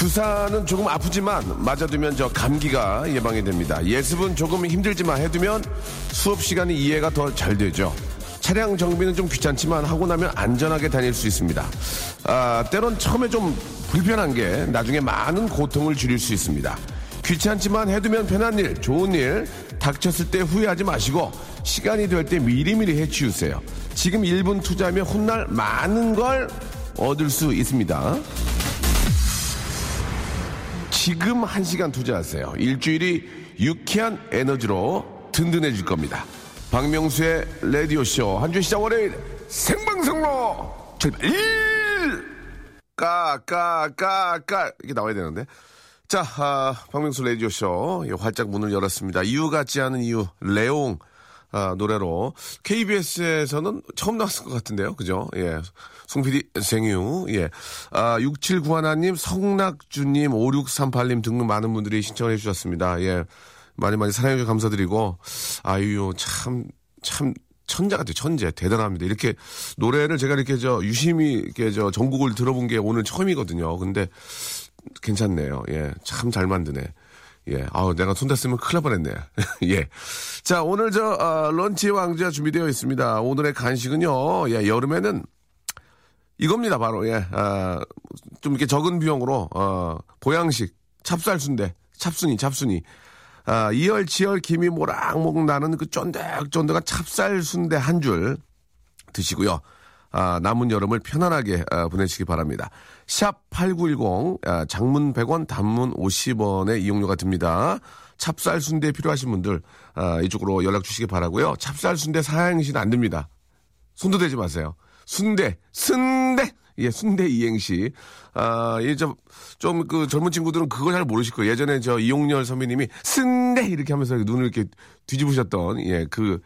주사는 조금 아프지만 맞아두면 저 감기가 예방이 됩니다. 예습은 조금 힘들지만 해두면 수업 시간이 이해가 더 잘 되죠. 차량 정비는 좀 귀찮지만 하고 나면 안전하게 다닐 수 있습니다. 아, 때론 처음에 좀 불편한 게 나중에 많은 고통을 줄일 수 있습니다. 귀찮지만 해두면 편한 일, 좋은 일, 닥쳤을 때 후회하지 마시고 시간이 될 때 미리미리 해치우세요. 지금 1분 투자하면 훗날 많은 걸 얻을 수 있습니다. 지금 한 시간 투자하세요. 일주일이 유쾌한 에너지로 든든해질 겁니다. 박명수의 라디오쇼 한 주 시작 월요일 생방송으로 출발! 까, 까, 까, 까. 이게 나와야 되는데. 자, 아, 박명수 라디오쇼 예, 활짝 문을 열었습니다. 이유 같지 않은 이유, 레옹. 아, 노래로 KBS에서는 처음 나왔을 것 같은데요. 그죠? 예. 송PD 생유. 예. 아, 6791님, 성낙주님, 5638님 등등 많은 분들이 신청을 해주셨습니다. 예. 많이 많이 사랑해주셔서 감사드리고, 아유, 참, 참, 천재 같아요, 천재. 대단합니다. 이렇게 노래를 제가 이렇게 저 유심히 이렇게 저 전곡을 들어본 게 오늘 처음이거든요. 근데 괜찮네요. 예. 참 잘 만드네. 예. 아우, 내가 손 댔으면 큰일 날 뻔했네. 예. 자, 오늘 저, 어, 런치 왕자 준비되어 있습니다. 오늘의 간식은요, 예, 여름에는 이겁니다, 바로. 예. 아, 좀 이렇게 적은 비용으로, 어, 보양식, 찹쌀순대, 찹순이, 찹순이. 아, 이열치열 김이 모락모락 나는 그 쫀득쫀득한 찹쌀순대 한 줄 드시고요. 아, 남은 여름을 편안하게 아, 보내시기 바랍니다. 샵 8910, 아, 장문 100원, 단문 50원의 이용료가 듭니다. 찹쌀 순대 필요하신 분들 아, 이쪽으로 연락 주시기 바라고요. 찹쌀 순대 사양시는 안 됩니다. 손도 대지 마세요. 순대, 순대! 예, 순대 이행시. 아, 예, 좀, 좀, 그, 젊은 친구들은 그거 잘 모르실 거예요. 예전에 저 이용렬 선배님이 순대! 이렇게 하면서 눈을 이렇게 뒤집으셨던, 예, 그,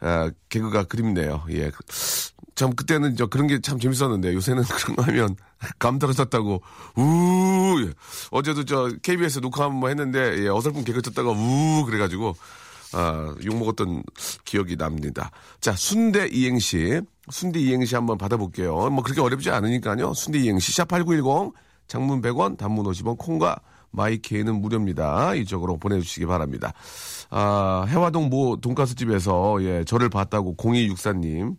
아, 개그가 그립네요. 예. 참, 그때는 저 그런 게 참 재밌었는데, 요새는 그런 거 하면 감 떨어졌다고, 우 예. 어제도 저 KBS 녹화 한번 했는데, 예, 어설픈 개그 쳤다가 우 그래가지고, 아, 욕먹었던 기억이 납니다. 자, 순대 이행시. 순대 이행시 한번 받아볼게요. 뭐 그렇게 어렵지 않으니까요. 순대 이행시. 샵8910, 장문 100원, 단문 50원, 콩과 마이케이는 무료입니다. 이쪽으로 보내주시기 바랍니다. 아, 해화동 모 돈가스 집에서, 예, 저를 봤다고 0264님.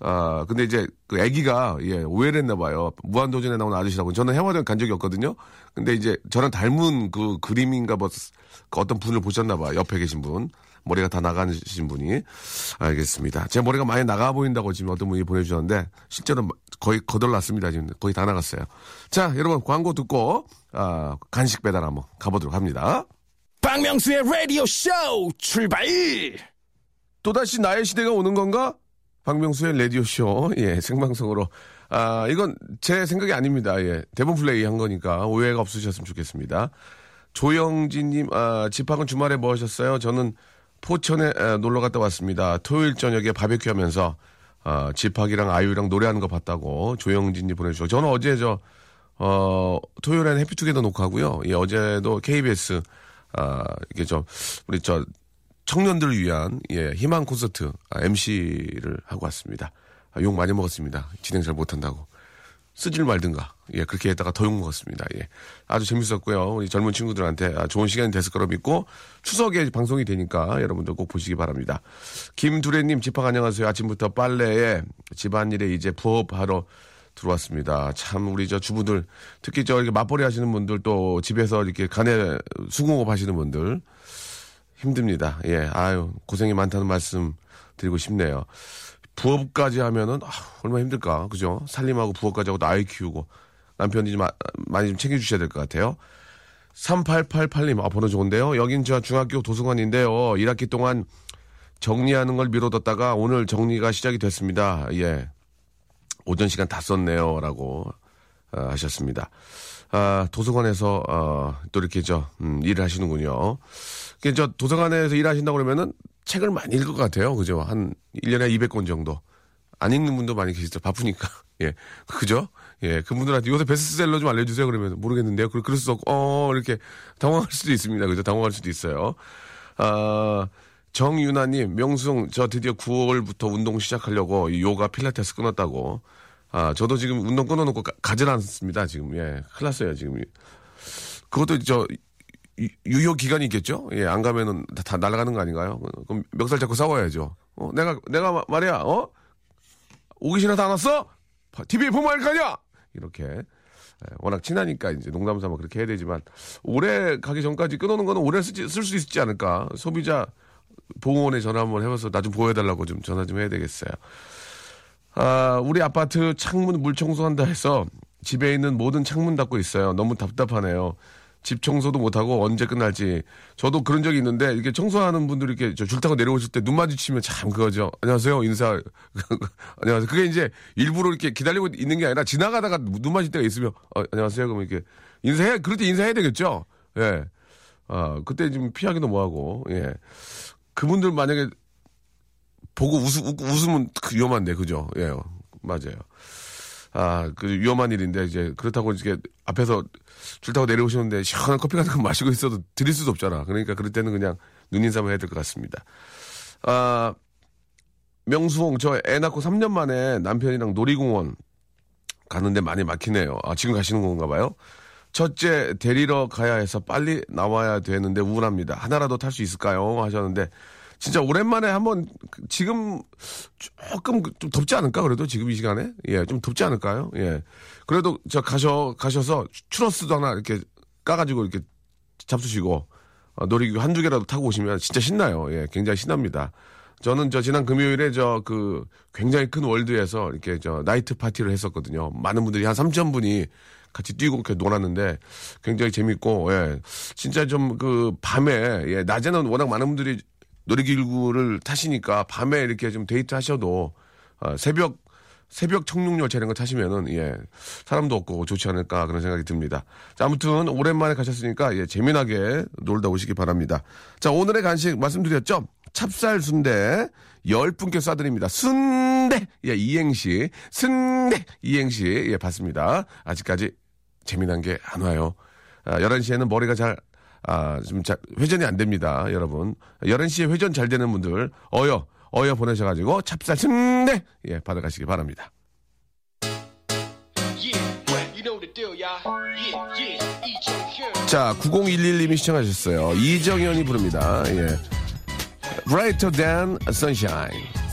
아, 근데 이제 그 애기가, 예, 오해를 했나봐요. 무한도전에 나온 아저씨라고. 저는 해화동 간 적이 없거든요. 근데 이제 저랑 닮은 그 그림인가 뭐, 그 어떤 분을 보셨나봐요. 옆에 계신 분. 머리가 다 나가신 분이. 알겠습니다. 제 머리가 많이 나가 보인다고 지금 어떤 분이 보내주셨는데, 실제로 거의 거덜났습니다. 지금 거의 다 나갔어요. 자, 여러분, 광고 듣고, 아, 간식 배달 한번 가보도록 합니다. 박명수의 라디오 쇼 출발! 또다시 나의 시대가 오는 건가? 박명수의 라디오 쇼, 예, 생방송으로. 아, 이건 제 생각이 아닙니다. 예, 대본 플레이 한 거니까 오해가 없으셨으면 좋겠습니다. 조영진님, 아, 집합은 주말에 뭐 하셨어요? 저는 포천에 에, 놀러 갔다 왔습니다. 토요일 저녁에 바베큐 하면서, 아, 집합이랑 아유랑 노래하는 거 봤다고 조영진님 보내주셨고, 저는 어제 저, 어, 토요일에는 해피투게더 녹화하고요. 예, 어제도 KBS, 아, 이게 저, 우리 저, 청년들을 위한 예, 희망 콘서트 아, MC를 하고 왔습니다. 아, 욕 많이 먹었습니다. 진행 잘 못한다고. 쓰질 말든가. 예, 그렇게 했다가 더 욕 먹었습니다. 예. 아주 재밌었고요. 우리 젊은 친구들한테 아, 좋은 시간이 됐을 거라 믿고 추석에 방송이 되니까 여러분들 꼭 보시기 바랍니다. 김두래님 집합 안녕하세요. 아침부터 빨래에 집안일에 이제 부업하러 들어왔습니다. 참 우리 저 주부들 특히 저 이렇게 맞벌이 하시는 분들 또 집에서 이렇게 간에 수공업 하시는 분들 힘듭니다. 예, 아유, 고생이 많다는 말씀 드리고 싶네요. 부업까지 하면은, 아, 얼마나 힘들까. 그죠? 살림하고 부업까지 하고 또 아이 키우고 남편이 좀 마- 많이 좀 챙겨주셔야 될 것 같아요. 3888님, 아, 번호 좋은데요. 여긴 저 중학교 도서관인데요. 1학기 동안 정리하는 걸 미뤄뒀다가 오늘 정리가 시작이 됐습니다. 예. 오전 시간 다 썼네요. 라고. 어, 하셨습니다. 아, 도서관에서, 어, 또 이렇게 저, 음, 일을 하시는군요. 그, 저, 도서관에서 일하신다고 그러면은 책을 많이 읽을 것 같아요. 그죠? 한 1년에 200권 정도. 안 읽는 분도 많이 계시죠. 바쁘니까. 예. 그죠? 예. 그분들한테 요새 베스트셀러 좀 알려주세요. 그러면 모르겠는데요. 그, 그럴 수 없고, 어, 이렇게 당황할 수도 있습니다. 그죠? 당황할 수도 있어요. 아, 정유나님, 명숭, 저 드디어 9월부터 운동 시작하려고 요가 필라테스 끊었다고. 아, 저도 지금 운동 끊어놓고 가, 가질 않습니다. 지금, 예. 큰일 났어요, 지금. 그것도 저, 유- 유효 기간이 있겠죠? 예, 안 가면은 다, 다 날아가는 거 아닌가요? 그럼 멱살 잡고 싸워야죠. 어, 내가, 내가 마- 말이야, 어? 오기 싫어서 안 왔어? TV에 보면 알 거냐? 이렇게. 예, 워낙 친하니까 이제 농담 삼아 그렇게 해야 되지만, 오래 가기 전까지 끊어놓은 거는 오래 쓸수 있지 않을까? 소비자 보호원에 전화 한번 해봐서 나 좀 보여달라고 좀 전화 좀 해야 되겠어요. 아, 우리 아파트 창문 물 청소한다 해서 집에 있는 모든 창문 닫고 있어요. 너무 답답하네요. 집 청소도 못하고 언제 끝날지. 저도 그런 적이 있는데, 이렇게 청소하는 분들이 이렇게 저줄 타고 내려오실 때 눈 마주치면 참 그거죠. 안녕하세요. 인사. 안녕하세요. 그게 이제 일부러 이렇게 기다리고 있는 게 아니라 지나가다가 눈 마주칠 때가 있으면, 어, 안녕하세요. 그러면 이렇게 인사해, 그럴 때 인사해야 되겠죠. 예. 아, 그때 좀 피하기도 뭐하고, 예. 그분들 만약에 보고 웃, 웃, 웃으면 그 위험한데, 그죠? 예, 맞아요. 아, 그 위험한 일인데, 이제 그렇다고 이렇게 앞에서 줄 타고 내려오시는데 시원한 커피 같은 거 마시고 있어도 드릴 수도 없잖아. 그러니까 그럴 때는 그냥 눈인사만 해야 될 것 같습니다. 아, 명수홍, 저 애 낳고 3년 만에 남편이랑 놀이공원 가는데 많이 막히네요. 아, 지금 가시는 건가 봐요? 첫째 데리러 가야 해서 빨리 나와야 되는데 우울합니다. 하나라도 탈 수 있을까요? 하셨는데 진짜 오랜만에 한번 그- 지금 조금 그- 좀 덥지 않을까 그래도 지금 이 시간에 예 좀 덥지 않을까요? 예 그래도 저 가셔 가셔서 추러스도 하나 이렇게 까가지고 이렇게 잡수시고 어, 놀이기구 한두 개라도 타고 오시면 진짜 신나요. 예 굉장히 신납니다. 저는 저 지난 금요일에 저 그 굉장히 큰 월드에서 이렇게 저 나이트 파티를 했었거든요. 많은 분들이 한 3천 분이 같이 뛰고 이렇게 놀았는데 굉장히 재밌고 예 진짜 좀 그 밤에 예 낮에는 워낙 많은 분들이 놀이기구를 타시니까 밤에 이렇게 좀 데이트 하셔도 어, 새벽 새벽 청룡열차 이런 거 타시면은 예 사람도 없고 좋지 않을까 그런 생각이 듭니다. 자 아무튼 오랜만에 가셨으니까 예 재미나게 놀다 오시기 바랍니다. 자 오늘의 간식 말씀드렸죠? 찹쌀 순대 열 분께 쏴드립니다. 순대 예 이행시 순대 이행시 예 받습니다. 아직까지 재미난 게 안 와요. 아, 11시에는 머리가 잘, 아, 좀 자, 회전이 안 됩니다, 여러분. 11시에 회전 잘 되는 분들, 어여, 어여 보내셔가지고, 찹쌀 순대! 예, 받아가시기 바랍니다. 자, 9011님이 시청하셨어요. 이정현이 부릅니다. 예. Brighter than sunshine.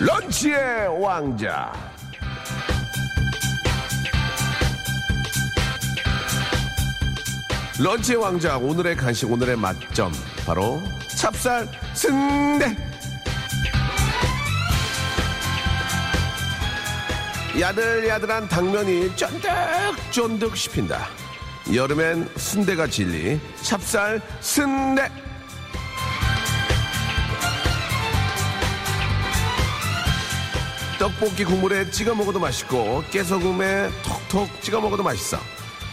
런치의 왕자. 런치의 왕자 오늘의 간식 오늘의 맛점. 바로 찹쌀 순대. 야들야들한 당면이 쫀득쫀득 씹힌다. 여름엔 순대가 진리 찹쌀 순대 떡볶이 국물에 찍어 먹어도 맛있고 깨소금에 톡톡 찍어 먹어도 맛있어.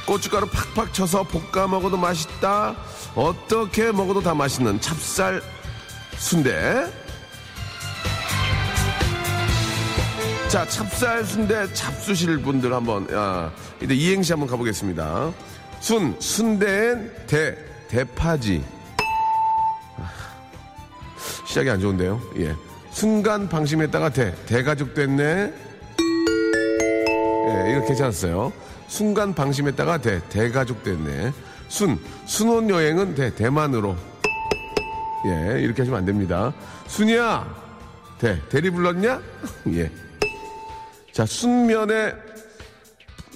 고춧가루 팍팍 쳐서 볶아 먹어도 맛있다. 어떻게 먹어도 다 맛있는 찹쌀 순대. 자, 찹쌀 순대 잡수실 분들 한번 아, 이제 이행시 한번 가보겠습니다. 순 순대엔 대 대파지. 아, 시작이 안 좋은데요. 예. 순간 방심했다가 대 대가족 됐네. 예, 이거 괜찮았어요. 순간 방심했다가 대 대가족 됐네. 순 순혼 여행은 대 대만으로. 예, 이렇게 하시면 안 됩니다. 순이야, 대 대리 불렀냐? 예. 자, 순면에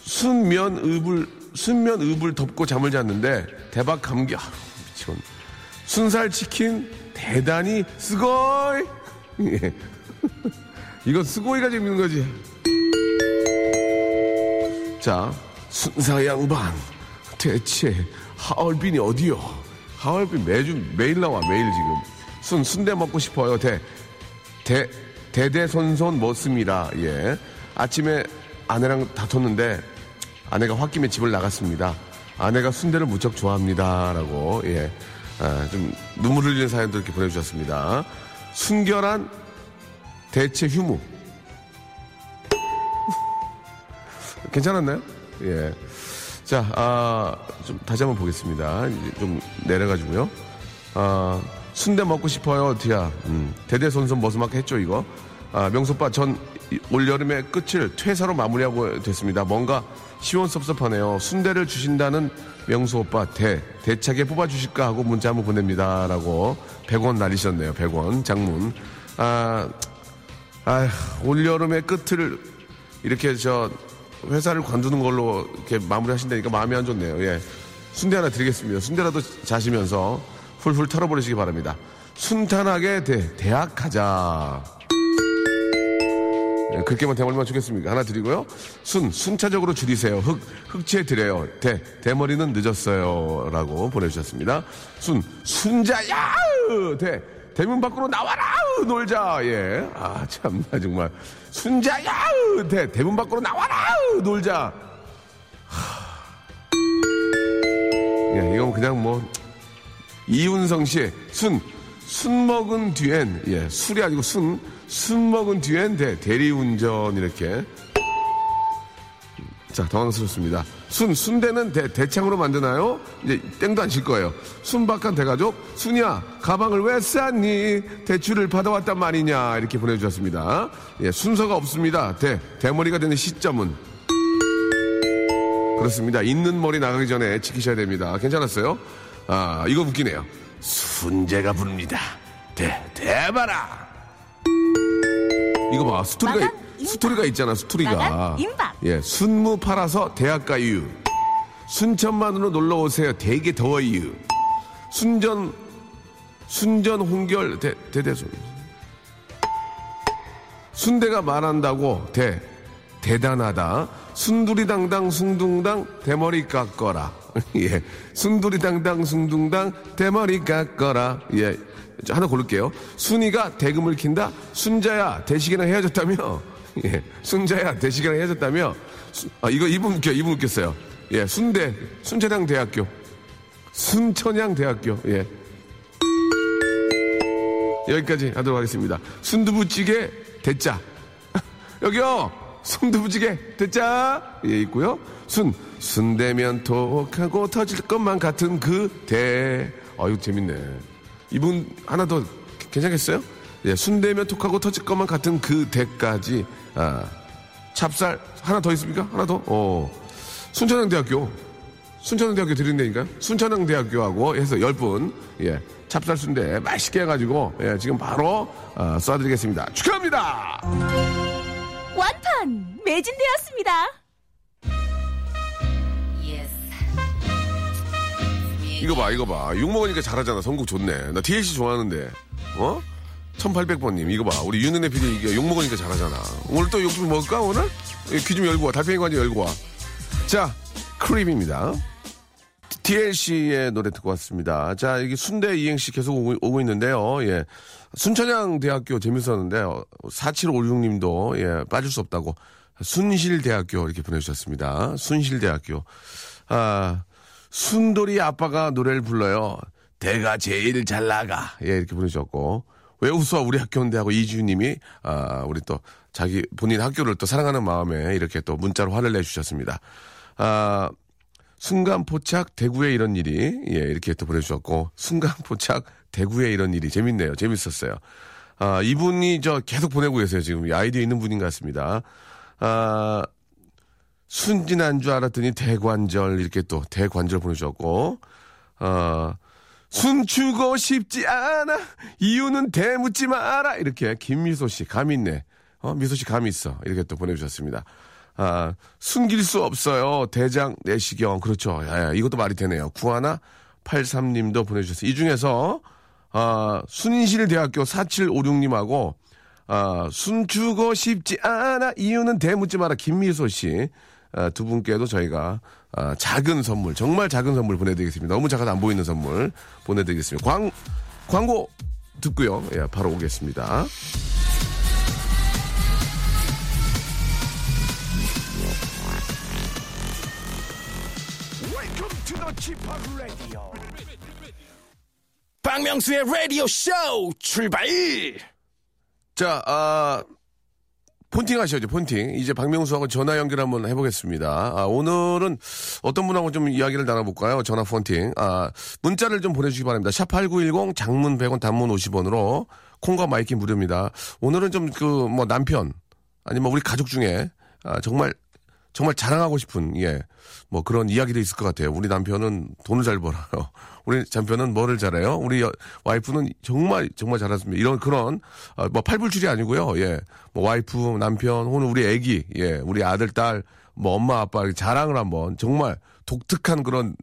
순면 읍을 순면 읍을 덮고 잠을 잤는데 대박 감기. 아, 미치겠네. 순살 치킨 대단히 스고이. 예. 이건 스고이가 재밌는 거지. 자, 순사 양반, 대체 하얼빈이 어디요? 하얼빈 매주 매일 나와 매일 지금. 순 순대 먹고 싶어요. 대 대, 대대손손 먹습니다. 예. 아침에 아내랑 다퉜는데 아내가 홧김에 집을 나갔습니다. 아내가 순대를 무척 좋아합니다. 라고, 예. 아, 좀 눈물 흘리는 사연도 이렇게 보내주셨습니다. 순결한 대체 휴무. 괜찮았나요? 예. 자, 아, 좀 다시 한번 보겠습니다. 이제 좀 내려가지고요. 아, 순대 먹고 싶어요, 디야. 음, 대대손손 머스막 했죠, 이거. 아, 명소빠 전 올 여름의 끝을 퇴사로 마무리하고 됐습니다. 뭔가 시원섭섭하네요. 순대를 주신다는 명수 오빠 대, 대차게 뽑아주실까 하고 문자 한번 보냅니다. 라고 100원 날리셨네요. 100원. 장문. 아, 아, 올여름의 끝을 이렇게 저 회사를 관두는 걸로 이렇게 마무리 하신다니까 마음이 안 좋네요. 예. 순대 하나 드리겠습니다. 순대라도 자시면서 훌훌 털어버리시기 바랍니다. 순탄하게 대, 대학 가자. 예, 그렇게만 대머리만 주겠습니까? 하나 드리고요. 순, 순차적으로 줄이세요. 흑, 흑채 드려요. 대, 대머리는 늦었어요. 라고 보내주셨습니다. 순, 순자야! 대, 대문 밖으로 나와라! 놀자! 예. 아, 참나, 정말. 순자야! 대, 대문 밖으로 나와라! 놀자! 하... 예, 이건 그냥 뭐, 이훈성 씨, 순, 순 먹은 뒤엔, 예, 술이 아니고 순, 순 먹은 뒤엔 대, 대리운전, 이렇게. 자, 당황스럽습니다. 순, 순대는 대, 대창으로 만드나요? 이제 땡도 안 칠 거예요. 순박한 대가족, 순이야, 가방을 왜 쌌니? 대출을 받아왔단 말이냐? 이렇게 보내주셨습니다. 예, 순서가 없습니다. 대, 대머리가 되는 시점은. 그렇습니다. 있는 머리 나가기 전에 지키셔야 됩니다. 괜찮았어요? 아, 이거 웃기네요. 순재가 부릅니다. 대, 대바라! 이거 봐, 스토리가, 마감. 스토리가 있잖아, 스토리가. 마감, 임박. 예, 순무 팔아서 대학 가유. 순천만으로 놀러 오세요. 되게 더워요. 순전, 순전 홍결, 대, 대대순. 순대가 말한다고, 대, 대단하다. 순두리당당, 숭둥당, 대머리 깎거라. 예. 순두리당당, 숭둥당, 대머리 깎거라. 예. 저 하나 고를게요. 순이가 대금을 킨다? 순자야, 대식이랑 헤어졌다며? 예. 순자야, 대식이랑 헤어졌다며? 수- 아, 이거 이분 웃겨, 이분 웃겼어요. 예. 순대, 순천향 대학교. 순천향 대학교. 예. 여기까지 하도록 하겠습니다. 순두부찌개 대짜. 여기요. 순두부찌개 대짜. 예, 있고요. 순 순대면 톡하고 터질 것만 같은 그 대. 아유 재밌네. 이분 하나 더 괜찮겠어요? 예, 순대면 톡하고 터질 것만 같은 그 대까지. 아, 찹쌀 하나 더 있습니까? 하나 더. 어. 순천향대학교. 순천향대학교 드린다니까 순천향대학교하고 해서 10분, 예, 찹쌀 순대 맛있게 해가지고, 예, 지금 바로, 어, 쏴드리겠습니다. 축하합니다! 완판 매진되었습니다. 이거 봐, 이거 봐. 욕 먹으니까 잘하잖아. 선곡 좋네. 나 DLC 좋아하는데. 어? 1800번님, 이거 봐. 우리 윤은혜 PD 이게 욕 먹으니까 잘하잖아. 오늘 또 욕 좀 먹을까, 오늘? 귀 좀 열고 와. 달팽이 관절 열고 와. 자, 크림입니다. TLC의 노래 듣고 왔습니다. 자, 이게 순대 이행시 계속 오고, 오고 있는데요. 예. 순천향 대학교 재밌었는데, 4756님도, 예, 빠질 수 없다고. 순실대학교 이렇게 보내주셨습니다. 순실대학교. 아, 순돌이 아빠가 노래를 불러요. 대가 제일 잘 나가. 예, 이렇게 보내주셨고. 왜 웃어? 우리 학교인데 하고 이주님이, 아, 우리 또 자기 본인 학교를 또 사랑하는 마음에 이렇게 또 문자로 화를 내주셨습니다. 아, 순간 포착 대구에 이런 일이, 예, 이렇게 또 보내주셨고. 순간 포착 대구에 이런 일이 재밌네요. 재밌었어요. 아, 이분이 저 계속 보내고 계세요. 지금. 이 아이디어 있는 분인 것 같습니다. 아, 순진한 줄 알았더니 대관절 이렇게 또 대관절 보내주셨고 어, 순추고 싶지 않아. 이유는 대묻지 마라. 이렇게 김미소 씨 감이 있네. 어, 미소 씨 감이 있어. 이렇게 또 보내주셨습니다. 아, 숨길 수 없어요. 대장 내시경. 그렇죠. 야, 야, 이것도 말이 되네요. 구하나 83님도 보내주셨어요. 이 중에서 아, 순실대학교 4756님하고 아, 숨주고 싶지 않아 이유는 대묻지 마라 김미소 씨 아, 두 분께도 저희가 아, 작은 선물, 정말 작은 선물 보내드리겠습니다. 너무 작아서 안 보이는 선물 보내드리겠습니다. 광, 광고 듣고요. 예, 바로 오겠습니다. Welcome to. 박명수의 라디오 쇼 출발! 자, 아, 폰팅 하셔야죠, 폰팅. 이제 박명수하고 전화 연결 한번 해보겠습니다. 아, 오늘은 어떤 분하고 좀 이야기를 나눠볼까요? 전화 폰팅. 아, 문자를 좀 보내주시기 바랍니다. 샵8910 장문 100원 단문 50원으로 콩과 마이킹 무료입니다. 오늘은 좀 그, 뭐, 남편, 아니면 우리 가족 중에, 아, 정말, 정말 자랑하고 싶은, 예, 뭐 그런 이야기도 있을 것 같아요. 우리 남편은 돈을 잘 벌어요. 우리 남편은 뭐를 잘해요? 우리 여- 와이프는 정말, 정말 잘했습니다. 이런 그런, 아, 뭐 팔불출이 아니고요. 예, 뭐 와이프, 남편, 혹은 우리 애기, 예, 우리 아들, 딸, 뭐 엄마, 아빠 자랑을 한번 정말 독특한 그런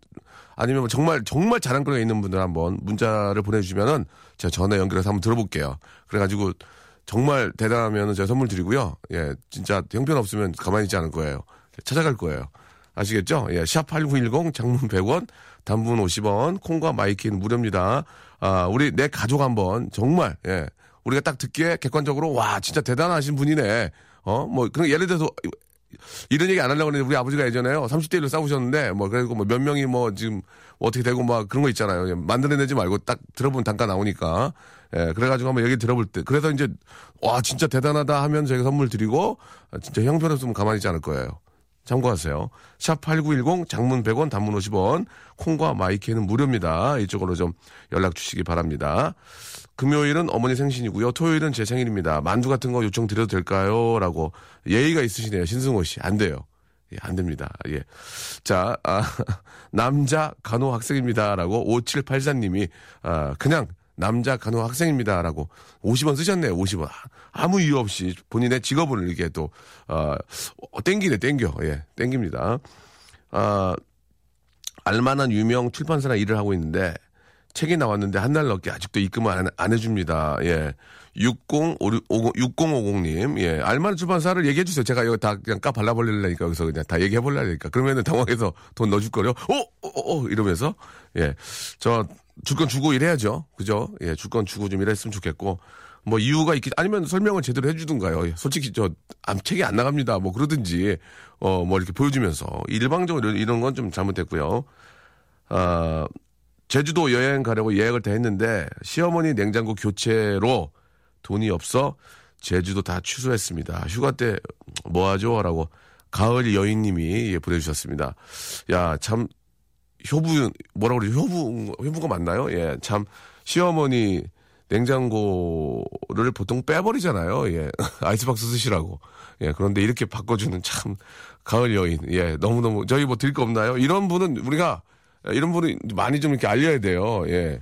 아니면 뭐 정말 정말 자랑거리가 있는 분들 한번 문자를 보내주시면은 제가 전화 연결해서 한번 들어볼게요. 그래가지고 정말 대단하면 제가 선물 드리고요. 예, 진짜 형편 없으면 가만히 있지 않을 거예요. 찾아갈 거예요. 아시겠죠? 예, 샵8910 장문 100원, 단문 50원, 콩과 마이 K는 무료입니다. 아, 우리 내 가족 한번 정말, 예, 우리가 딱 듣기에 객관적으로 와, 진짜 대단하신 분이네. 어, 뭐, 그런 예를 들어서 이런 얘기 안 하려고 했는데 우리 아버지가 예전에요. 30대 1로 싸우셨는데 뭐 그리고 뭐 몇 명이 뭐 지금 어떻게 되고 막 그런 거 있잖아요. 그냥 만들어내지 말고 딱 들어보면 단가 나오니까. 예, 그래가지고 한번 얘기 들어볼 때. 그래서 이제 와, 진짜 대단하다 하면 저희가 선물 드리고 아, 진짜 형편 없으면 가만히 있지 않을 거예요. 참고하세요. 샵 8910 장문 100원 단문 50원 콩과 마이 K는 무료입니다. 이쪽으로 좀 연락 주시기 바랍니다. 금요일은 어머니 생신이고요. 토요일은 제 생일입니다. 만두 같은 거 요청 드려도 될까요? 라고 예의가 있으시네요. 신승호 씨. 안 돼요. 예, 안 됩니다. 예. 자, 아, 남자 간호 학생입니다. 라고 5784님이, 아, 그냥 남자 간호 학생입니다. 라고 50원 쓰셨네요. 50원. 아무 이유 없이 본인의 직업을 이렇게 또, 아, 어, 땡기네, 땡겨. 예, 땡깁니다. 아, 알만한 유명 출판사나 일을 하고 있는데 책이 나왔는데 한달 넘게 아직도 입금을 안, 안 해줍니다. 예. 6050님, 예. 알만한 출판사를 얘기해 주세요. 제가 이거 다 그냥 까 발라버리려니까 여기서 그냥 다 얘기해 보려니까. 그러면은 당황해서 돈 넣어줄 거요. 어, 어, 어, 이러면서. 예. 저, 줄 건 주고 일해야죠. 그죠? 예. 줄 건 주고 좀 일했으면 좋겠고. 뭐 이유가 있기, 아니면 설명을 제대로 해주든가요. 예, 솔직히 저, 암, 책이 안 나갑니다. 뭐 그러든지, 어, 뭐 이렇게 보여주면서. 일방적으로 이런 건 좀 잘못됐고요. 아, 제주도 여행 가려고 예약을 다 했는데 시어머니 냉장고 교체로 돈이 없어 제주도 다 취소했습니다. 휴가 때 뭐 하죠? 라고 가을 여인님이 예, 보내주셨습니다. 야, 참, 효부, 뭐라고 그러죠? 효부, 효부가 맞나요? 예, 참, 시어머니 냉장고를 보통 빼버리잖아요. 예, 아이스박스 쓰시라고. 예, 그런데 이렇게 바꿔주는 참, 가을 여인. 예, 너무너무, 저희 뭐 드릴 거 없나요? 이런 분은 우리가, 이런 분은 많이 좀 이렇게 알려야 돼요. 예.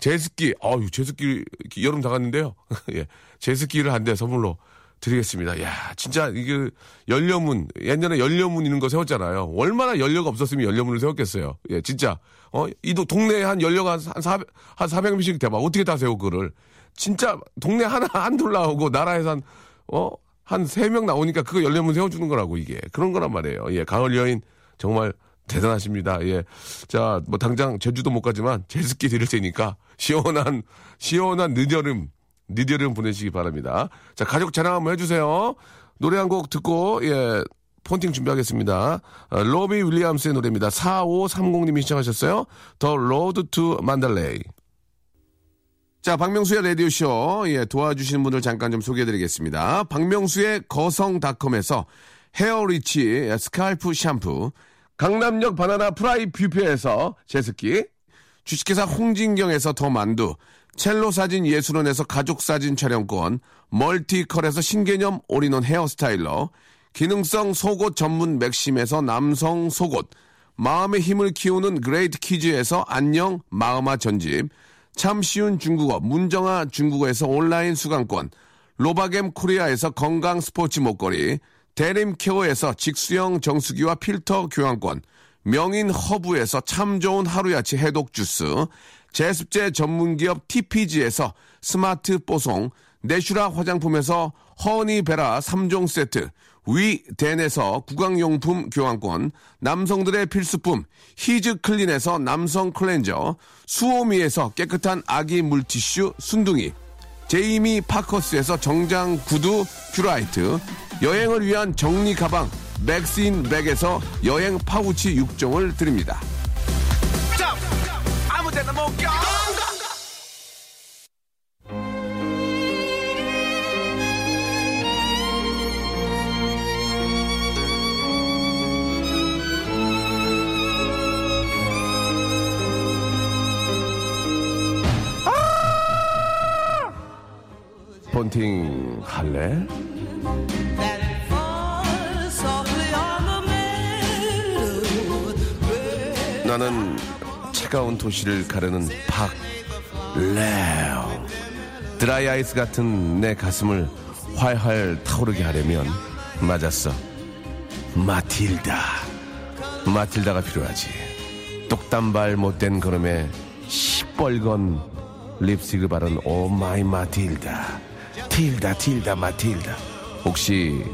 제습기, 아유, 제습기, 여름 다 갔는데요. 예. 제습기를 한 대 선물로 드리겠습니다. 야, 진짜 이게 연료문, 옛날에 연료문 있는 거 세웠잖아요. 얼마나 연료가 없었으면 연료문을 세웠겠어요. 예, 진짜. 어, 이 도- 동네에 한 연료가 한 400, 한 400명씩 돼봐. 어떻게 다 세워, 그거를. 진짜 동네 하나, 한둘 나오고 나라에서 한, 어, 한 세 명 나오니까 그거 연료문 세워 주는 거라고 이게. 그런 거란 말이에요. 예, 가을 여인 정말 대단하십니다. 예. 자, 뭐 당장 제주도 못 가지만 제습기 드릴 테니까 시원한 시원한 늦여름 늦여름 보내시기 바랍니다. 자, 가족 자랑 한번 해주세요. 노래 한 곡 듣고 예 폰팅 준비하겠습니다. 어, 로비 윌리엄스의 노래입니다. 4530님이 신청하셨어요. The Road to Mandalay. 자, 박명수의 라디오쇼, 예, 도와주시는 분들 잠깐 좀 소개해드리겠습니다. 박명수의 거성닷컴에서 헤어리치 스칼프 샴푸, 강남역 바나나 프라이 뷔페에서 제습기, 주식회사 홍진경에서 더 만두, 첼로 사진 예술원에서 가족 사진 촬영권, 멀티컬에서 신개념 올인원 헤어스타일러, 기능성 속옷 전문 맥심에서 남성 속옷, 마음의 힘을 키우는 그레이트 키즈에서 안녕 마음아 전집, 참 쉬운 중국어 문정아 중국어에서 온라인 수강권, 로바겜 코리아에서 건강 스포츠 목걸이, 대림 케어에서 직수형 정수기와 필터 교환권, 명인 허브에서 참 좋은 하루야치 해독 주스, 제습제 전문기업 TPG에서 스마트 뽀송, 내슈라 화장품에서 허니베라 3종 세트, 위덴에서 구강용품 교환권, 남성들의 필수품 히즈 클린에서 남성 클렌저, 수오미에서 깨끗한 아기 물티슈 순둥이, 제이미 파커스에서 정장 구두 큐라이트, 여행을 위한 정리 가방 맥스인 백에서 여행 파우치 6종을 드립니다. 폰팅 할래? 나는 차가운 도시를 가르는 박 레오 드라이 아이스 같은 내 가슴을 활활 타오르게 하려면 맞았어. 마틸다. 마틸다가 필요하지. 똑단발 못된 걸음에 시뻘건 립스틱을 바른 오 마이 마틸다. 틸다 틸다 마틸다. 혹시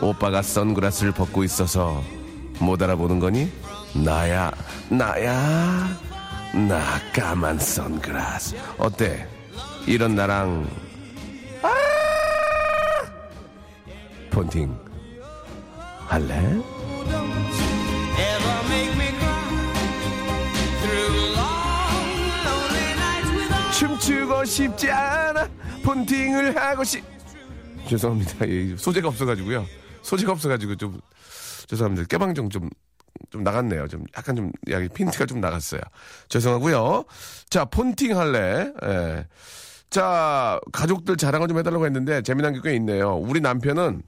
오빠가 선글라스를 벗고 있어서 못 알아보는 거니? 나야 나야 나 까만 선글라스. 어때? 이런 나랑. 아! 폰팅 할래? 춤추고 싶지 않아. 폰팅을 하고 싶. 죄송합니다. 예, 소재가 없어가지고요. 소재가 없어가지고 좀 죄송합니다. 깨방정 좀 좀 나갔네요. 좀 약간 좀 여기 핀트가 좀 나갔어요. 죄송하고요. 자 폰팅 할래. 예. 자 가족들 자랑을 좀 해달라고 했는데 재미난 게 꽤 있네요. 우리 남편은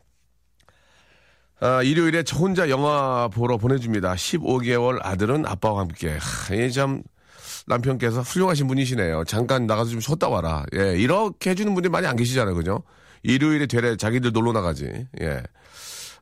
아, 일요일에 저 혼자 영화 보러 보내줍니다. 15개월 아들은 아빠와 함께. 하, 이참 남편께서 훌륭하신 분이시네요. 잠깐 나가서 좀 쉬었다 와라. 예, 이렇게 해주는 분들이 많이 안 계시잖아요, 그죠? 일요일에 되레 자기들 놀러 나가지. 예.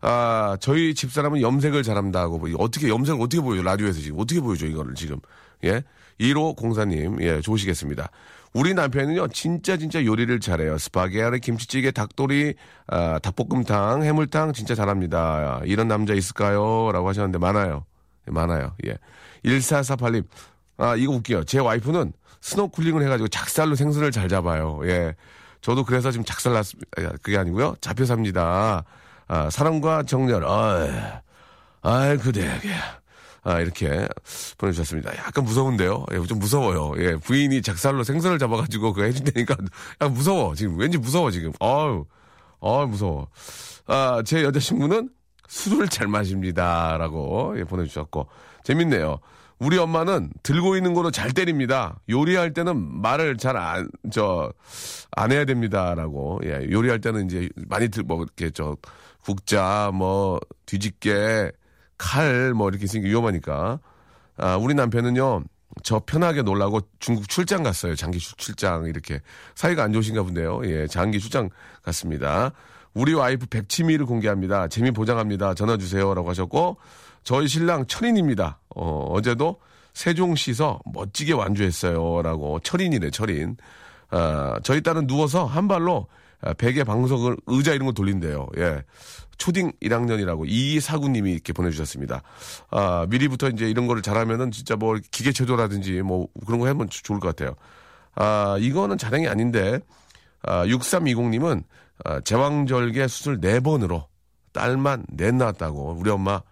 아, 저희 집사람은 염색을 잘한다고. 뭐, 어떻게, 염색을 어떻게 보여요? 라디오에서 지금. 어떻게 보여줘, 이거를 지금. 예. 1호 공사님, 예, 좋으시겠습니다. 우리 남편은요, 진짜 진짜 요리를 잘해요. 스파게티, 김치찌개, 닭도리, 아, 닭볶음탕, 해물탕 진짜 잘합니다. 이런 남자 있을까요? 라고 하셨는데, 많아요. 예, 많아요. 예. 1448님, 아, 이거 웃겨요. 제 와이프는 스노클링을 해 가지고 작살로 생선을 잘 잡아요. 예. 저도 그래서 지금 작살 났, 아, 그게 아니고요. 잡혀 삽니다. 아, 사랑과 정열, 아이, 아이, 그대에게. 아, 이렇게 보내주셨습니다. 약간 무서운데요? 예, 좀 무서워요. 예, 부인이 작살로 생선을 잡아가지고 그거 해준다니까 약간 무서워. 지금 왠지 무서워, 지금. 아유, 아유, 무서워. 아, 제 여자친구는 술을 잘 마십니다. 라고 예, 보내주셨고. 재밌네요. 우리 엄마는 들고 있는 거로 잘 때립니다. 요리할 때는 말을 잘 안, 저, 안 해야 됩니다. 라고. 예, 요리할 때는 이제 많이 들, 뭐, 이렇게 저, 국자, 뭐, 뒤집개, 칼, 뭐, 이렇게 있으니까 위험하니까. 아, 우리 남편은요, 저 편하게 놀라고 중국 출장 갔어요. 장기 출- 출장, 이렇게. 사이가 안 좋으신가 본데요. 예, 장기 출장 갔습니다. 우리 와이프 백치미를 공개합니다. 재미 보장합니다. 전화 주세요. 라고 하셨고, 저희 신랑 철인입니다. 어, 어제도 세종시서 멋지게 완주했어요. 라고. 철인이네, 철인. 아, 저희 딸은 누워서 한 발로 아, 베개 방석을 의자 이런 거 돌린대요. 예. 초딩 1학년이라고 이사구님이 이렇게 보내주셨습니다. 아, 미리부터 이제 이런 거를 잘하면은 진짜 뭐 기계체조라든지 뭐 그런 거 하면 조- 좋을 것 같아요. 아, 이거는 자랑이 아닌데, 아, 6320님은 아, 제왕절개 수술 4번으로 딸만 넷 낳았다고. 우리 엄마 아,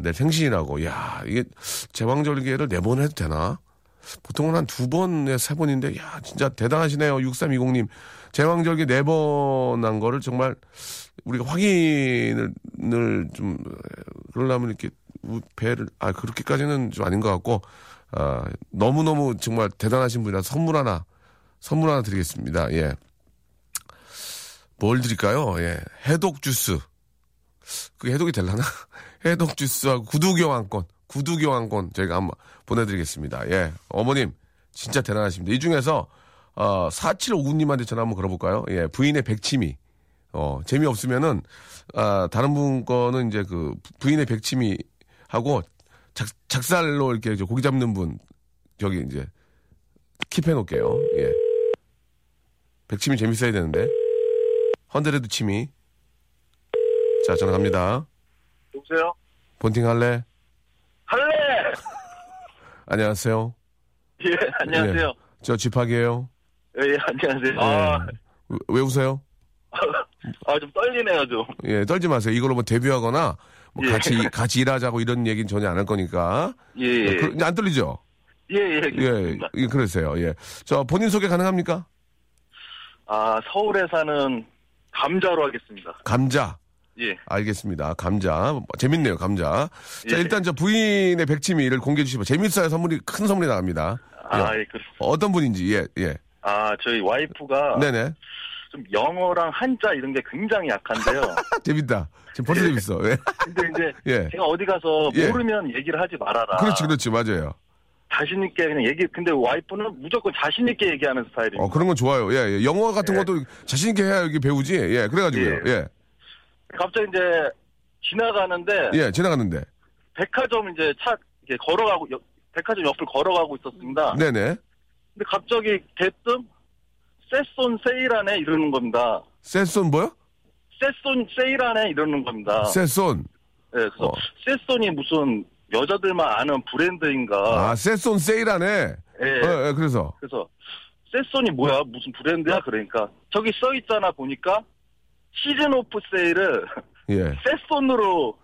내 생신이라고. 야 이게 제왕절개를 네 번 해도 되나? 보통은 한 두 번에 세 번인데, 야, 진짜 대단하시네요. 6320님. 제왕절개 네 번 한 거를 정말 우리가 확인을 늘 좀, 그러려면 이렇게 우- 배를, 아, 그렇게까지는 좀 아닌 것 같고, 아, 너무너무 정말 대단하신 분이라 선물 하나, 선물 하나 드리겠습니다. 예. 뭘 드릴까요? 예. 해독 주스. 그게 해독이 될라나? 해독 주스하고 구두 교환권, 구두 교환권 저희가 한번 보내드리겠습니다. 예. 어머님, 진짜 대단하십니다. 이 중에서, 어, 4759님한테 전화 한번 걸어볼까요? 예. 부인의 백치미. 어, 재미없으면은, 아, 다른 분 거는 이제 그 부인의 백치미 하고 작, 작살로 이렇게 저 고기 잡는 분, 저기 이제 킵해 놓을게요. 예. 백치미 재밌어야 되는데. 헌드레드 치미. 자, 전화 갑니다. 여보세요? 본팅 할래? 할래! 안녕하세요. 예, 안녕하세요. 예, 저 쥐팍이에요. 예, 예, 안녕하세요. 예. 아, 왜- 왜 웃어요? 아, 좀 떨리네요, 좀. 예, 떨지 마세요. 이걸로 뭐 데뷔하거나 뭐 예. 같이 같이 일하자고 이런 얘기는 전혀 안 할 거니까. 예, 예. 그- 안 떨리죠? 예, 예. 예, 그렇습니다. 예, 그러세요. 예. 저 본인 소개 가능합니까? 아, 서울에 사는 감자로 하겠습니다. 감자. 예. 알겠습니다. 감자. 뭐, 재밌네요, 감자. 자, 예. 일단 저 부인의 백치미를 공개해 주시면 재밌어요. 선물이, 큰 선물이 나갑니다. 아, 예. 예, 그렇습니다. 어떤 분인지, 예, 예. 아, 저희 와이프가 네네. 좀 영어랑 한자 이런 게 굉장히 약한데요. 재밌다. 지금 벌써 재밌어. 예. 근데 이제 예. 제가 어디 가서 예. 모르면 얘기를 하지 말아라. 그렇지, 그렇지. 맞아요. 자신 있게 그냥 얘기. 근데 와이프는 무조건 자신 있게 얘기하는 스타일입니다. 어, 그런 건 좋아요. 예, 예. 영어 같은 예. 것도 자신 있게 해야 이게 배우지. 예, 그래가지고요. 예. 예. 갑자기 이제 지나가는데 예, 지나갔는데. 백화점 이제 차 이렇게 걸어가고 옆- 백화점 옆을 걸어가고 있었습니다. 네네. 근데 갑자기 대뜸 세손 세일하네 이러는 겁니다. 세손 뭐요? 세손 세일하네 이러는 겁니다. 세손. 네, 그래서 어. 세손이 무슨 여자들만 아는 브랜드인가. 아, 세손 세일하네. 예. 예, 예, 그래서. 그래서 세손이 뭐야 무슨 브랜드야 그러니까 저기 써 있잖아 보니까 시즌 오프 세일을 예. 세손으로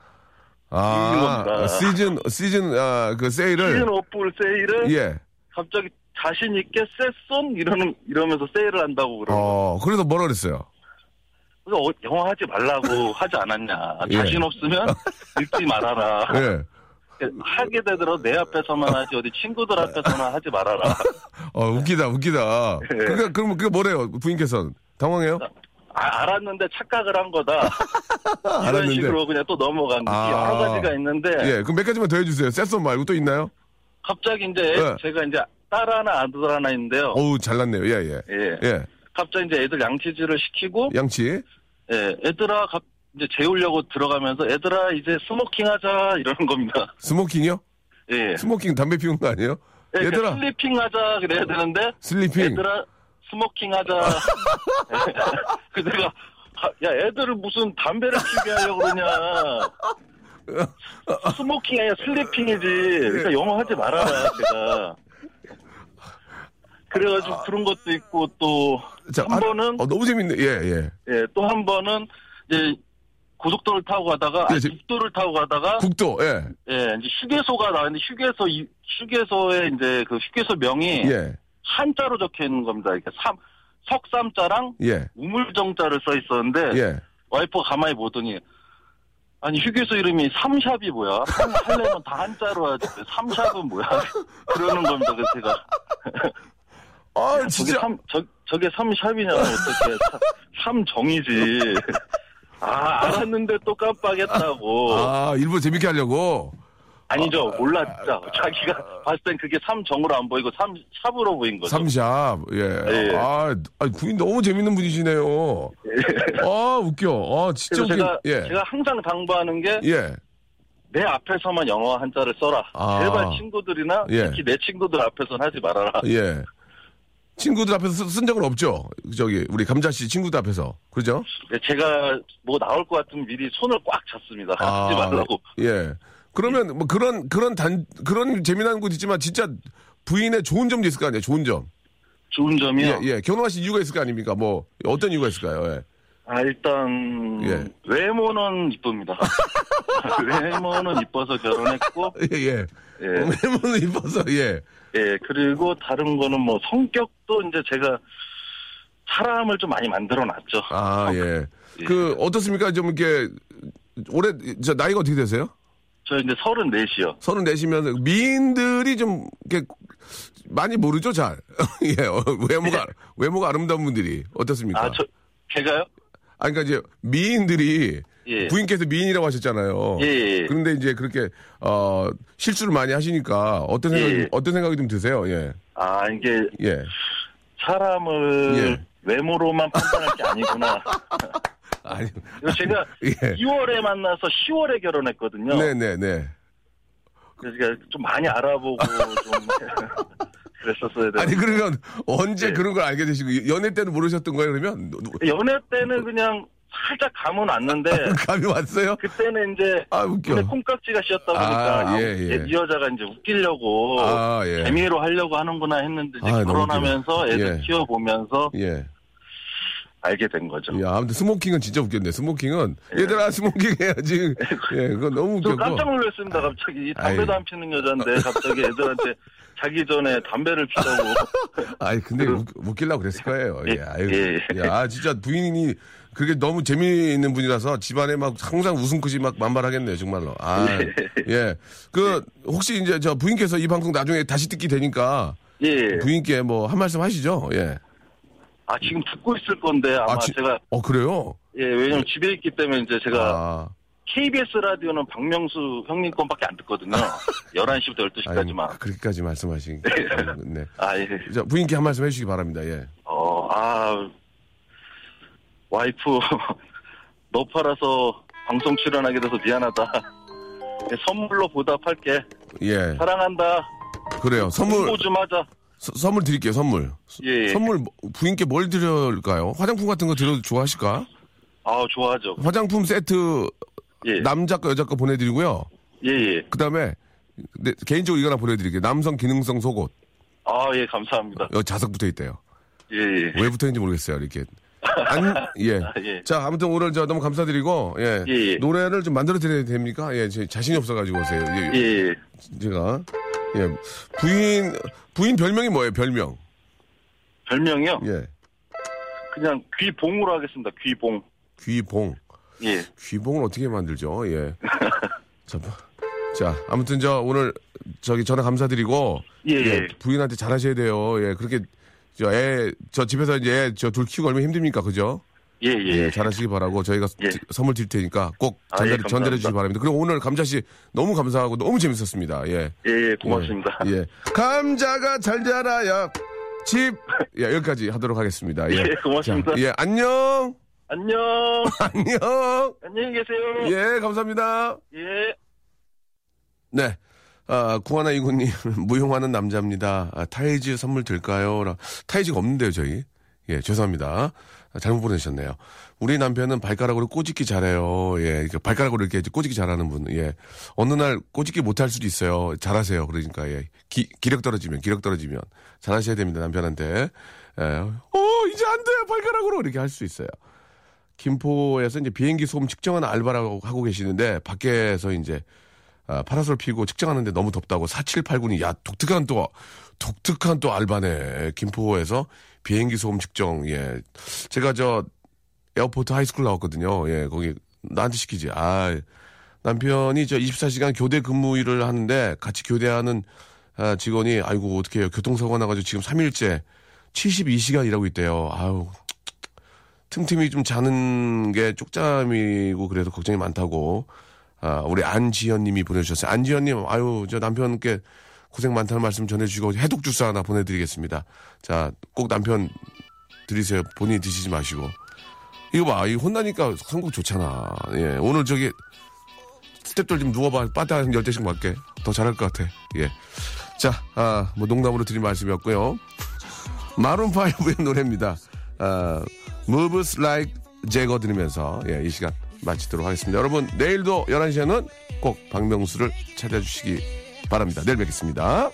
아, 겁니다. 시즌, 시즌, 아, 그 세일을. 시즌 오프 세일을 예. 갑자기 자신 있게 세손 이러는 이러면서 세일을 한다고 그러고 어, 그래서 뭐라 그랬어요? 그래서 어, 영어 하지 말라고 하지 않았냐 예. 자신 없으면 읽지 말아라 예. 하게 되더라도 내 앞에서만 하지 어디 친구들 앞에서만 하지 말아라 어, 웃기다, 웃기다. 예. 그러니까, 그럼 그게 뭐래요? 부인께서는. 당황해요? 아, 알았는데 착각을 한 거다 이런. 식으로 그냥 또 넘어간 게 아. 여러 가지가 있는데 예, 그럼 몇 가지만 더 해주세요. 세손 말고 또 있나요? 갑자기 이제 예. 제가 이제 딸 하나 아들 하나 있는데요 어우, 잘났네요. 예, 예. 예. 예. 갑자기 이제 애들 양치질을 시키고 양치. 예, 애들아 갑 이제 재우려고 들어가면서 애들아 이제 smoking 하자 이러는 겁니다. smoking이요? 예. smoking 담배 피우는 거 아니에요? 예, 얘들아, sleeping 하자 그래야 되는데 sleeping. 애들아 smoking 하자. 그 내가 아, 야 애들을 무슨 담배를 피게 하려고 그러냐. smoking이 아니라 sleeping이지. 그러니까 영어 하지 말아라 제가. 그래가지고 그런 것도 있고 또 자, 한 아, 번은 어, 너무 재밌네. 예, 예. 예, 또 한 번은 이제 고속도로를 타고 가다가 예, 아니, 저- 국도를 타고 가다가 국도, 예. 예, 이제 휴게소가 나왔는데 휴게소 이- 휴게소에 이제 그 휴게소 명이 예. 한자로 적혀 있는 겁니다. 이렇게 삼 석삼자랑 예. 우물정자를 써 있었는데 예. 와이프가 가만히 보더니 아니 휴게소 이름이 삼샵이 뭐야? 삼 할래면 다 한자로 하지 삼샵은 뭐야? 그러는 겁니다. 그래서 제가 아, 저게 진짜. 삼 저, 저게 삼샵이냐면 어떻게 삼- 삼정이지. 아 알았는데 또 깜빡했다고. 아, 일부러 재밌게 하려고. 아니죠 몰랐죠. 자기가 봤을 땐 그게 삼정으로 안 보이고 삼샵으로 보인 거죠. 삼샵. 예. 예. 아, 아, 부인 너무 재밌는 분이시네요. 아, 웃겨. 아, 진짜 웃겨. 제가 예. 제가 항상 당부하는 게내 예. 앞에서만 영어 한자를 써라. 아. 제발 친구들이나 예. 특히 내 친구들 앞에서는 하지 말아라. 예. 친구들 앞에서 쓴- 쓴 적은 없죠? 저기, 우리 감자 씨 친구들 앞에서. 그죠? 네, 제가 뭐 나올 것 같으면 미리 손을 꽉 잡습니다. 하지 말라고. 예. 그러면 뭐 그런, 그런 단, 그런 재미난 곳 있지만 진짜 부인의 좋은 점도 있을 거 아니에요? 좋은 점. 좋은 점이요. 예, 예. 결혼하신 이유가 있을 거 아닙니까? 뭐, 어떤 이유가 있을까요? 예. 아 일단 예. 외모는 이쁩니다. 외모는 이뻐서 결혼했고, 예, 예. 예, 외모는 이뻐서, 예. 예 그리고 다른 거는 뭐 성격도 이제 제가 사람을 좀 많이 만들어 놨죠. 아, 예. 예. 그, 어떻습니까? 좀 이렇게, 올해, 저, 나이가 어떻게 되세요? 저 이제 34이요. 서른 내시면 미인들이 좀, 이렇게, 많이 모르죠, 잘. 예, 어, 외모가, 외모가 아름다운 분들이. 어떻습니까? 아 저 제가요? 아, 그러니까 이제 미인들이 예. 부인께서 미인이라고 하셨잖아요. 예, 예. 그런데 이제 그렇게 어 실수를 많이 하시니까 어떤 생각이 예. 좀- 어떤 생각이 좀 드세요? 예. 아 이게 예. 사람을 예. 외모로만 판단할 게 아니구나. 아니. 제가 예. 2월에 만나서 10월에 결혼했거든요. 네, 네, 네. 그래서 제가 좀 많이 알아보고 좀 그랬었어야 돼요. 아니 그러면 언제 예. 그런 걸 알게 되시고 연애 때는 모르셨던 거예요, 그러면? 연애 때는 그냥 살짝 감은 왔는데 감이 왔어요? 그때는 이제 아, 웃겨. 눈에 콩깍지가 씌었다 보니까 아, 예, 예. 이 여자가 이제 웃기려고 아, 예. 재미로 하려고 하는구나 했는데 이제 아, 결혼하면서. 애들 예. 키워 보면서 예. 알게 된 거죠. 야, 아무튼 smoking은 진짜 웃겼네. smoking은 얘들아 smoking 해야지. 예, 그건 너무 저 웃겼고. 깜짝 놀랐습니다. 갑자기 이 담배도. 안 피는 여잔데 갑자기 애들한테 자기 전에 담배를 피자고 아니 근데 웃, 웃기려고 그랬을 거예요. 예, 예, 아유, 예. 야, 진짜 부인이 그게 너무 재미있는 분이라서 집안에 막 항상 웃음꽃이 막 만발하겠네요, 정말로. 아, 예. 그 혹시 이제 저 부인께서 이 방송 나중에 다시 듣기 되니까 예. 부인께 뭐 한 말씀 하시죠. 예. 아 지금 듣고 있을 건데 아마 지- 제가 어 그래요? 예 왜냐면 집에 있기 때문에 이제 제가 아, KBS 라디오는 박명수 형님 건밖에 안 듣거든요. 11시부터 아유, 12시까지만. 그렇게까지 말씀하신. 네. 아, 예. 자, 부인께 한 말씀 해주시기 바랍니다. 예. 어, 아, 와이프, 너 팔아서 방송 출연하게 돼서 미안하다. 예, 선물로 보답할게. 예. 사랑한다. 그래요. 선물, 홍보 좀 하자. 서- 선물 드릴게요, 선물. 예, 예. 선물, 뭐- 부인께 뭘 드릴까요? 화장품 같은 거 드려도 좋아하실까? 아, 좋아하죠. 화장품 세트 예. 남자 거 여자 거 보내드리고요. 예, 예. 그 다음에 개인적으로 이거 하나 보내드릴게요. 남성 기능성 속옷. 아, 예, 감사합니다. 여기 자석 붙어 있대요. 예, 예. 왜 붙어 있는지 모르겠어요. 이렇게. 안, 예. 아, 예. 자, 아무튼 오늘 저 너무 감사드리고, 예. 예, 예. 노래를 좀 만들어 드려야 됩니까? 예, 제 자신이 없어가지고 오세요. 예, 예, 예. 제가. 예. 부인, 부인 별명이 뭐예요, 별명? 별명이요? 예. 그냥 귀봉으로 하겠습니다. 귀봉. 귀봉. 예. 귀봉을 어떻게 만들죠? 예. 자, 자, 아무튼 저 오늘 저기 전화 감사드리고 예, 예. 부인한테 잘하셔야 돼요. 예, 그렇게 저 애 저 집에서 이제 저 둘 키우고 얼마나 힘듭니까, 그죠? 예, 예. 예, 잘하시기 바라고 저희가 예. 지- 선물 드릴 테니까 꼭 아, 전달해, 예. 전달해 주시기 바랍니다. 그리고 오늘 감자 씨 너무 감사하고 너무 재밌었습니다. 예. 예, 예, 고맙습니다. 예. 예. 감자가 잘 자라야 집. 예, 여기까지 하도록 하겠습니다. 예. 예, 고맙습니다. 자, 예, 안녕. 안녕. 안녕. 안녕히 계세요. 예, 감사합니다. 예. 네. 아, 구하나 이구님, 무용하는 남자입니다. 아, 타이즈 선물 될까요? 라- 타이즈가 없는데요, 저희. 예, 죄송합니다. 아, 잘못 보내주셨네요. 우리 남편은 발가락으로 꼬집기 잘해요. 예, 이렇게 발가락으로 이렇게 꼬집기 잘하는 분. 예. 어느 날 꼬집기 못할 수도 있어요. 잘하세요. 그러니까, 예. 기, 기력 떨어지면, 기력 떨어지면. 잘하셔야 됩니다, 남편한테. 예. 어, 이제 안 돼! 발가락으로! 이렇게 할 수 있어요. 김포에서 이제 비행기 소음 측정하는 알바라고 하고 계시는데, 밖에서 이제 아, 파라솔 피고 측정하는데 너무 덥다고 4789님, 야, 독특한 또, 독특한 또 알바네. 김포에서 비행기 소음 측정, 예. 제가 저, airport high school 나왔거든요. 예, 거기, 나한테 시키지. 아, 남편이 저 24시간 교대 근무 일을 하는데 같이 교대하는 아, 직원이, 아이고, 어떻게 해요. 교통사고가 나가지고 지금 3일째 72시간 일하고 있대요. 아유, 틈틈이 좀 자는 게 쪽잠이고 그래서 걱정이 많다고 아, 우리 안지현 님이 보내주셨어요. 안지현 님, 아유, 저 남편께 고생 많다는 말씀 전해주시고 해독 주스 하나 보내드리겠습니다. 자, 꼭 남편 드리세요. 본인이 드시지 마시고. 이거 봐, 이 혼나니까 선곡 좋잖아. 예, 오늘 저기 스탭들 좀 누워봐. 빠따 한 열대씩 맞게. 더 잘할 것 같아. 예. 자, 아, 뭐 농담으로 드린 말씀이었고요. 마룬5의 노래입니다. 아, Moves Like Jagger 들으면서 예, 이 시간 마치도록 하겠습니다. 여러분, 내일도 11시에는 꼭 박명수를 찾아주시기 바랍니다. 내일 뵙겠습니다.